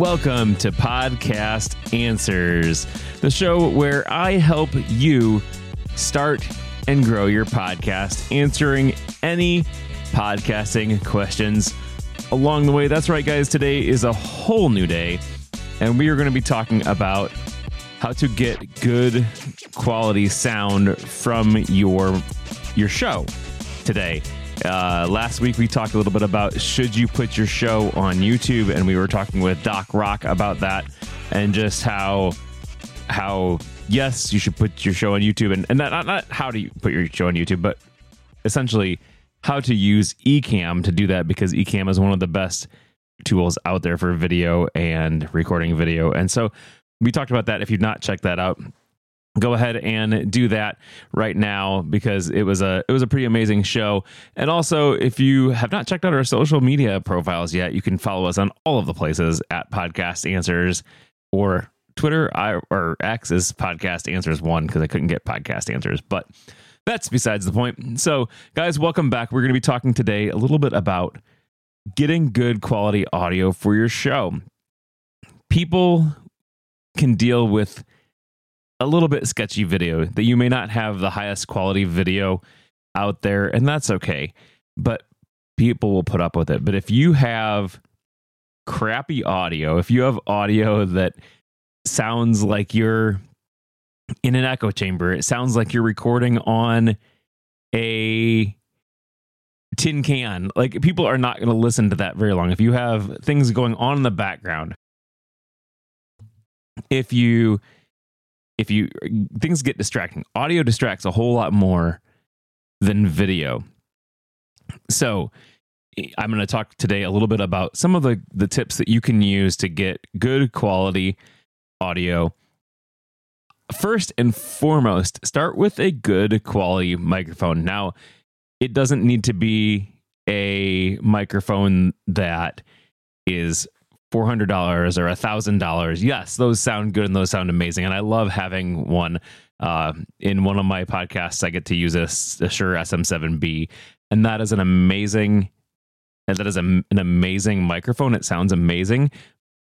welcome to Podcast Answers, the show where I help you start and grow your podcast, answering any podcasting questions along the way. That's right, guys. Today is a whole new day, and we are going to be talking about how to get good quality sound from your your show today. Uh, last week we talked a little bit about should you put your show on YouTube, and we were talking with Doc Rock about that and just how how yes you should put your show on YouTube, and and not not how do you put your show on YouTube, but essentially how to use Ecamm to do that because Ecamm is one of the best tools out there for video and recording video, and so we talked about that. If you've not checked that out, go ahead and do that right now because it was a it was a pretty amazing show. And also if you have not checked out our social media profiles yet you can follow us on all of the places at podcast answers or twitter. I, or x is podcast answers one because i couldn't get podcast answers but that's besides the point. So guys welcome back. We're going to be talking today a little bit about getting good quality audio for your show. People can deal with a little bit sketchy video that you may not have the highest quality video out there and that's okay but people will put up with it. But if you have crappy audio if you have audio that sounds like you're in an echo chamber it sounds like you're recording on a tin can like people are not going to listen to that very long. If you have things going on in the background if you if you things get distracting. Audio distracts a whole lot more than video. So i'm going to talk today a little bit about some of the the tips that you can use to get good quality audio. First and foremost start with a good quality microphone. Now it doesn't need to be a microphone that is four hundred dollars or a thousand dollars. Yes, those sound good and those sound amazing, and I love having one. Uh, in one of my podcasts, I get to use a, a Shure SM7B, and that is an amazing, and that is a, an amazing microphone. It sounds amazing,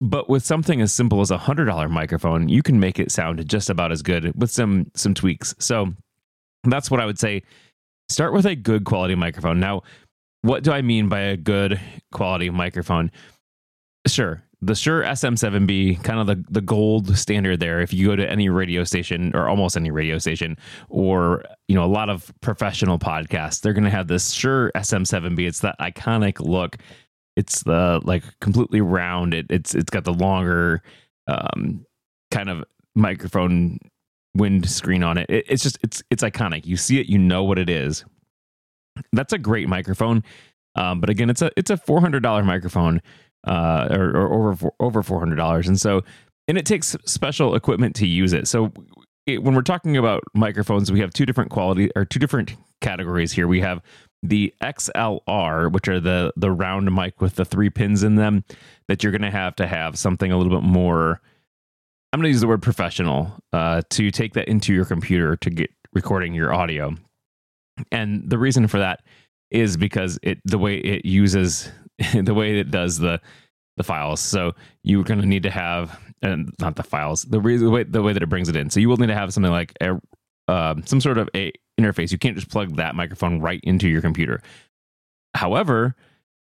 but with something as simple as a hundred dollar microphone, you can make it sound just about as good with some some tweaks. So that's what I would say. Start with a good quality microphone. Now, what do I mean by a good quality microphone? Sure. The Shure SM7B, kind of the, the gold standard there. If you go to any radio station or almost any radio station or, you know, a lot of professional podcasts, they're going to have this Shure SM7B. It's that iconic look. It's the like completely round. It, it's it's got the longer um, kind of microphone wind screen on it. it. It's just it's it's iconic. You see it, you know what it is. That's a great microphone. Um, but again, it's a it's a four hundred dollar microphone uh, or, or over over four hundred dollars, and so and it takes special equipment to use it. So it, when we're talking about microphones, we have two different quality or two different categories here. We have the XLR, which are the the round mic with the three pins in them, that you're going to have to have something a little bit more. I'm going to use the word professional uh, to take that into your computer to get recording your audio, and the reason for that is because it the way it uses the way it does the the files. So you're going to need to have and not the files the, re- the way the way that it brings it in. So you will need to have something like a uh, some sort of a interface. You can't just plug that microphone right into your computer. However,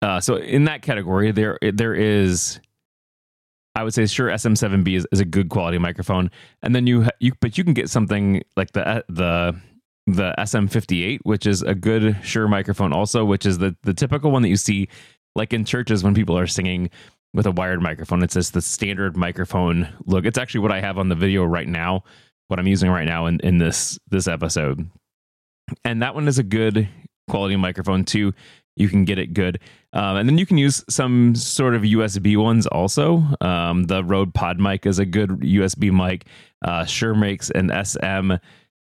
uh, so in that category, there there is, I would say, Shure, SM7B is, is a good quality microphone, and then you you but you can get something like the the the SM58, which is a good Shure microphone, also, which is the the typical one that you see like in churches when people are singing with a wired microphone. It's just the standard microphone look. It's actually what I have on the video right now, what I'm using right now in, in this this episode. And that one is a good quality microphone too. You can get it good. Um, and then you can use some sort of USB ones also. Um, the Rode PodMic is a good USB mic. Uh, Shure makes an SM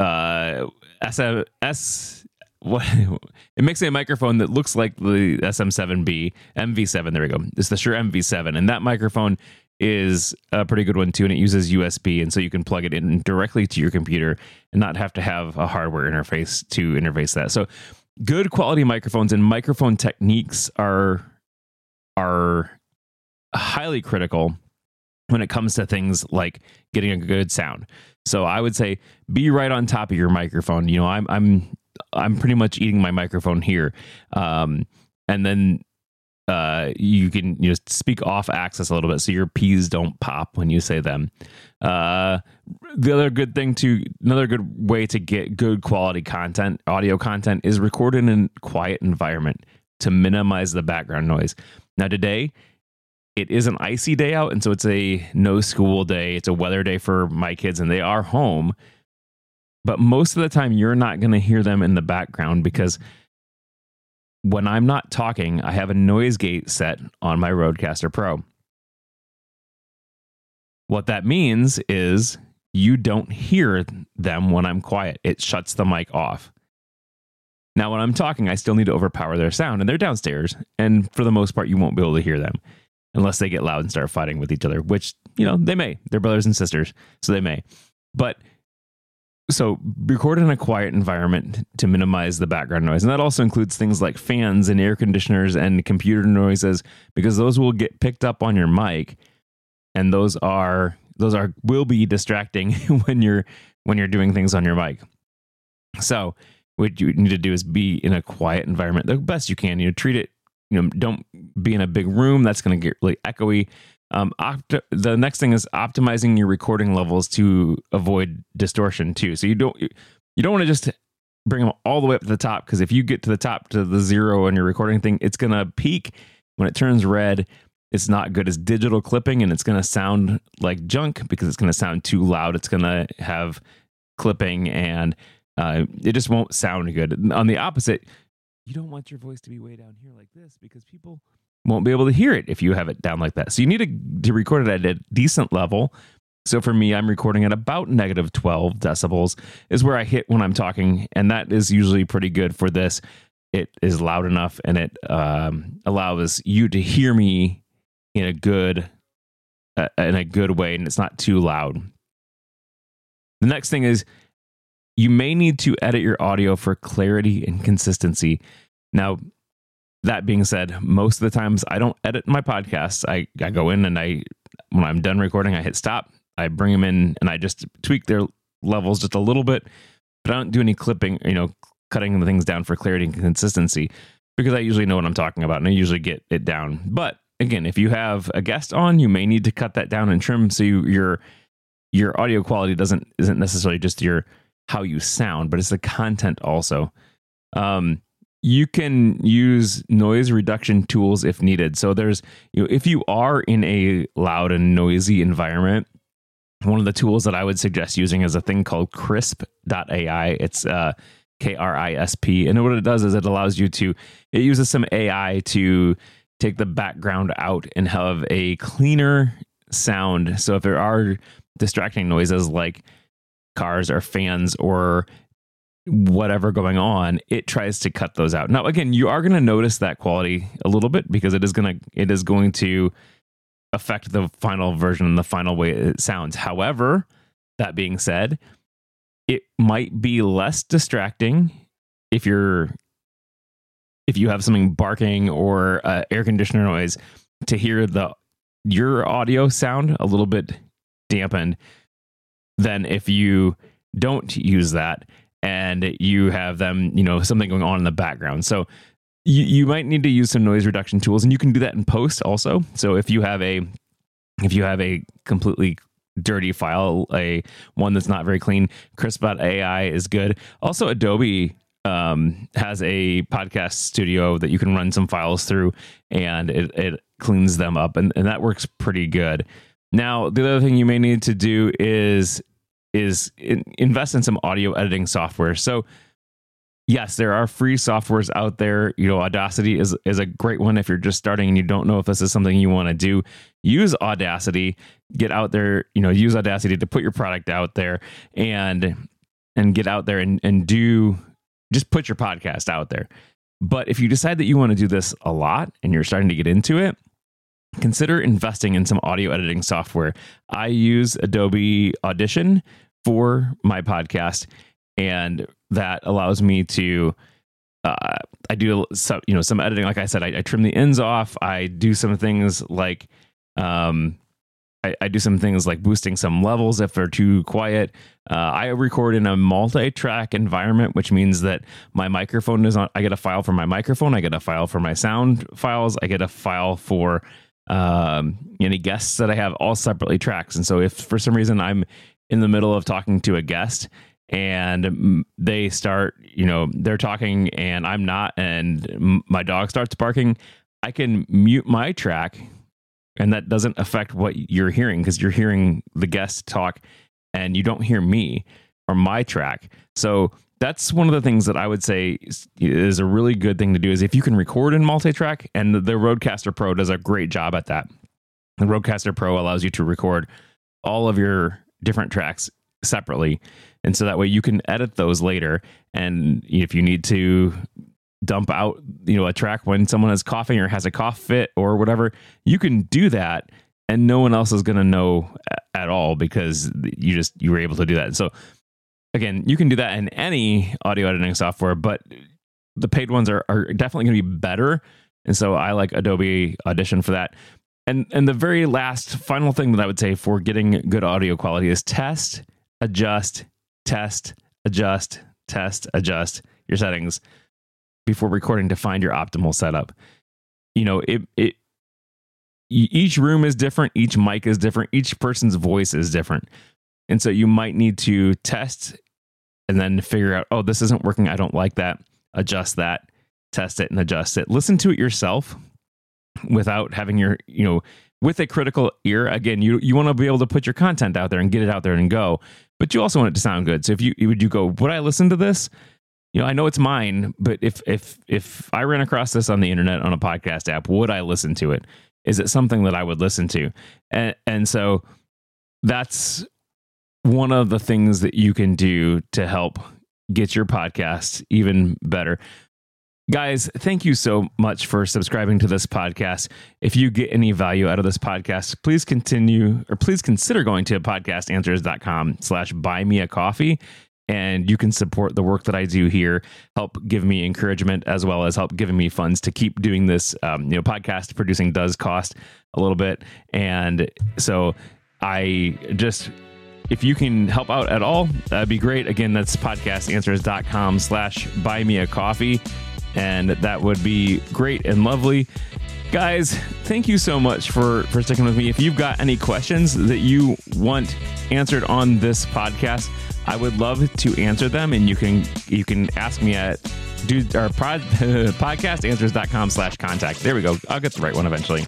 uh, SM S what it makes a microphone that looks like the SM7B MV7. There we go. It's the Shure MV7, and that microphone is a pretty good one too, and it uses USB, and so you can plug it in directly to your computer and not have to have a hardware interface to interface that. So, good quality microphones and microphone techniques are are highly critical when it comes to things like getting a good sound. So I would say be right on top of your microphone. You know, I'm I'm I'm pretty much eating my microphone here, um, and then uh, you can you speak off axis a little bit so your p's don't pop when you say them. Uh, the other good thing to another good way to get good quality content, audio content, is record in a quiet environment to minimize the background noise. Now today it is an icy day out, and so it's a no school day. It's a weather day for my kids, and they are home. But most of the time, you're not going to hear them in the background because when I'm not talking, I have a noise gate set on my Rodecaster Pro. What that means is you don't hear them when I'm quiet. It shuts the mic off. Now, when I'm talking, I still need to overpower their sound, and they're downstairs. And for the most part, you won't be able to hear them unless they get loud and start fighting with each other, which, you know, they may. They're brothers and sisters, so they may. But so record in a quiet environment to minimize the background noise. And that also includes things like fans and air conditioners and computer noises, because those will get picked up on your mic. And those are those are will be distracting when you're when you're doing things on your mic. So what you need to do is be in a quiet environment the best you can. You know, treat it you know, don't be in a big room. That's going to get really echoey. Um, opt- the next thing is optimizing your recording levels to avoid distortion too. So you don't you don't want to just bring them all the way up to the top because if you get to the top to the zero on your recording thing, it's to peak when it turns red. It's not good as digital clipping, and it's to sound like junk because it's to sound too loud. It's to have clipping, and uh, it just won't sound good. On the opposite, you don't want your voice to be way down here like this because people won't be able to hear it if you have it down like that. So you need to, to record it at a decent level. So for me, I'm recording at about negative 12 decibels is where I hit when I'm talking, and that is usually pretty good for this. It is loud enough, and it um, allows you to hear me in a good uh, in a good way, and it's not too loud. The next thing is you may need to edit your audio for clarity and consistency. Now, that being said, most of the times I don't edit my podcasts. I, I go in and I, when I'm done recording, I hit stop. I bring them in and I just tweak their levels just a little bit, but I don't do any clipping, you know, cutting the things down for clarity and consistency because I usually know what I'm talking about and I usually get it down. But again, if you have a guest on, you may need to cut that down and trim so you, your your audio quality doesn't isn't necessarily just your how you sound, but it's the content also. Um, you can use noise reduction tools if needed. So there's, you know, if you are in a loud and noisy environment, one of the tools that I would suggest using is a thing called krisp.ai. It's uh, K R I S P. And what it does is it allows you to, it uses some AI to take the background out and have a cleaner sound. So if there are distracting noises like cars or fans or whatever going on, it tries to cut those out. Now, again, you are going to notice that quality a little bit because it is going to it is going to affect the final version and the final way it sounds. However, that being said, it might be less distracting if you're if you have something barking or uh, air conditioner noise to hear the your audio sound a little bit dampened than if you don't use that and you have them, you know, something going on in the background. So you, you might need to use some noise reduction tools and you can do that in post also. So if you have a if you have a completely dirty file, a one that's not very clean, Krisp.ai is good. Also Adobe um, has a podcast studio that you can run some files through and it, it cleans them up and, and that works pretty good. Now, the other thing you may need to do is is in, invest in some audio editing software. So, yes, there are free softwares out there. You know, Audacity is is a great one if you're just starting and you don't know if this is something you want to do. Use Audacity, get out there, you know, use Audacity to put your product out there and and get out there and and do just put your podcast out there. But if you decide that you want to do this a lot and you're starting to get into it, consider investing in some audio editing software. I use Adobe Audition for my podcast, and that allows me to. Uh, I do some, you know, some editing. Like I said, I, I, trim the ends off. I do some things like, um, I, I, do some things like boosting some levels if they're too quiet. Uh, I record in a multi-track environment, which means that my microphone is on. I get a file for my microphone. I get a file for my sound files. I get a file for um, any guests that I have, all separately tracks. And so, if for some reason I'm in the middle of talking to a guest and they start, you know, they're talking and I'm not, and my dog starts barking, I can mute my track and that doesn't affect what you're hearing because you're hearing the guest talk and you don't hear me or my track. So that's one of the things that I would say is, a really good thing to do is if you can record in multi-track and the Rodecaster Pro does a great job at that. The Rodecaster Pro allows you to record all of your different tracks separately. And so that way you can edit those later. And if you need to dump out you know a track when someone is coughing or has a cough fit or whatever you can do that and no one else is going to know at all because you just you were able to do that so again you can do that in any audio editing software but the paid ones are, are definitely going to be better and so i like adobe audition for that and and the very last final thing that i would say for getting good audio quality is test adjust test adjust test adjust your settings before recording to find your optimal setup. You know, it it each room is different, each mic is different, each person's voice is different. And so you might need to test and then figure out, oh, this isn't working. I don't like that. Adjust that, test it and adjust it. Listen to it yourself without having your, you know, with a critical ear. Again, you you want to be able to put your content out there and get it out there and go, but you also want it to sound good. So if you would you go, would I listen to this? you know, I know it's mine, but if if if I ran across this on the internet on a podcast app, would I listen to it? Is it something that I would listen to? And and so that's one of the things that you can do to help get your podcast even better. Guys, thank you so much for subscribing to this podcast. If you get any value out of this podcast, please continue or please consider going to podcastanswers.com slash buy me a coffee and you can support the work that I do here, help give me encouragement as well as help giving me funds to keep doing this. Um, you know, podcast producing does cost a little bit, and so I just if you can help out at all, that'd be great. Again, that's podcastanswers.com slash buy me a coffee. And that would be great and lovely. Guys, thank you so much for, for sticking with me. If you've got any questions that you want answered on this podcast, I would love to answer them, and you can you can ask me at do our pod, podcastanswers.com slash contact. There we go. I'll get the right one eventually.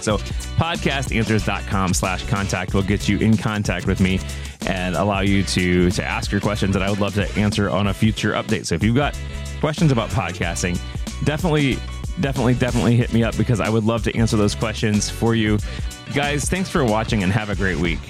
So podcastanswers.com slash contact will get you in contact with me and allow you to to ask your questions that I would love to answer on a future update. So if you've got questions about podcasting, definitely definitely definitely hit me up because I would love to answer those questions for you. Guys, thanks for watching and have a great week.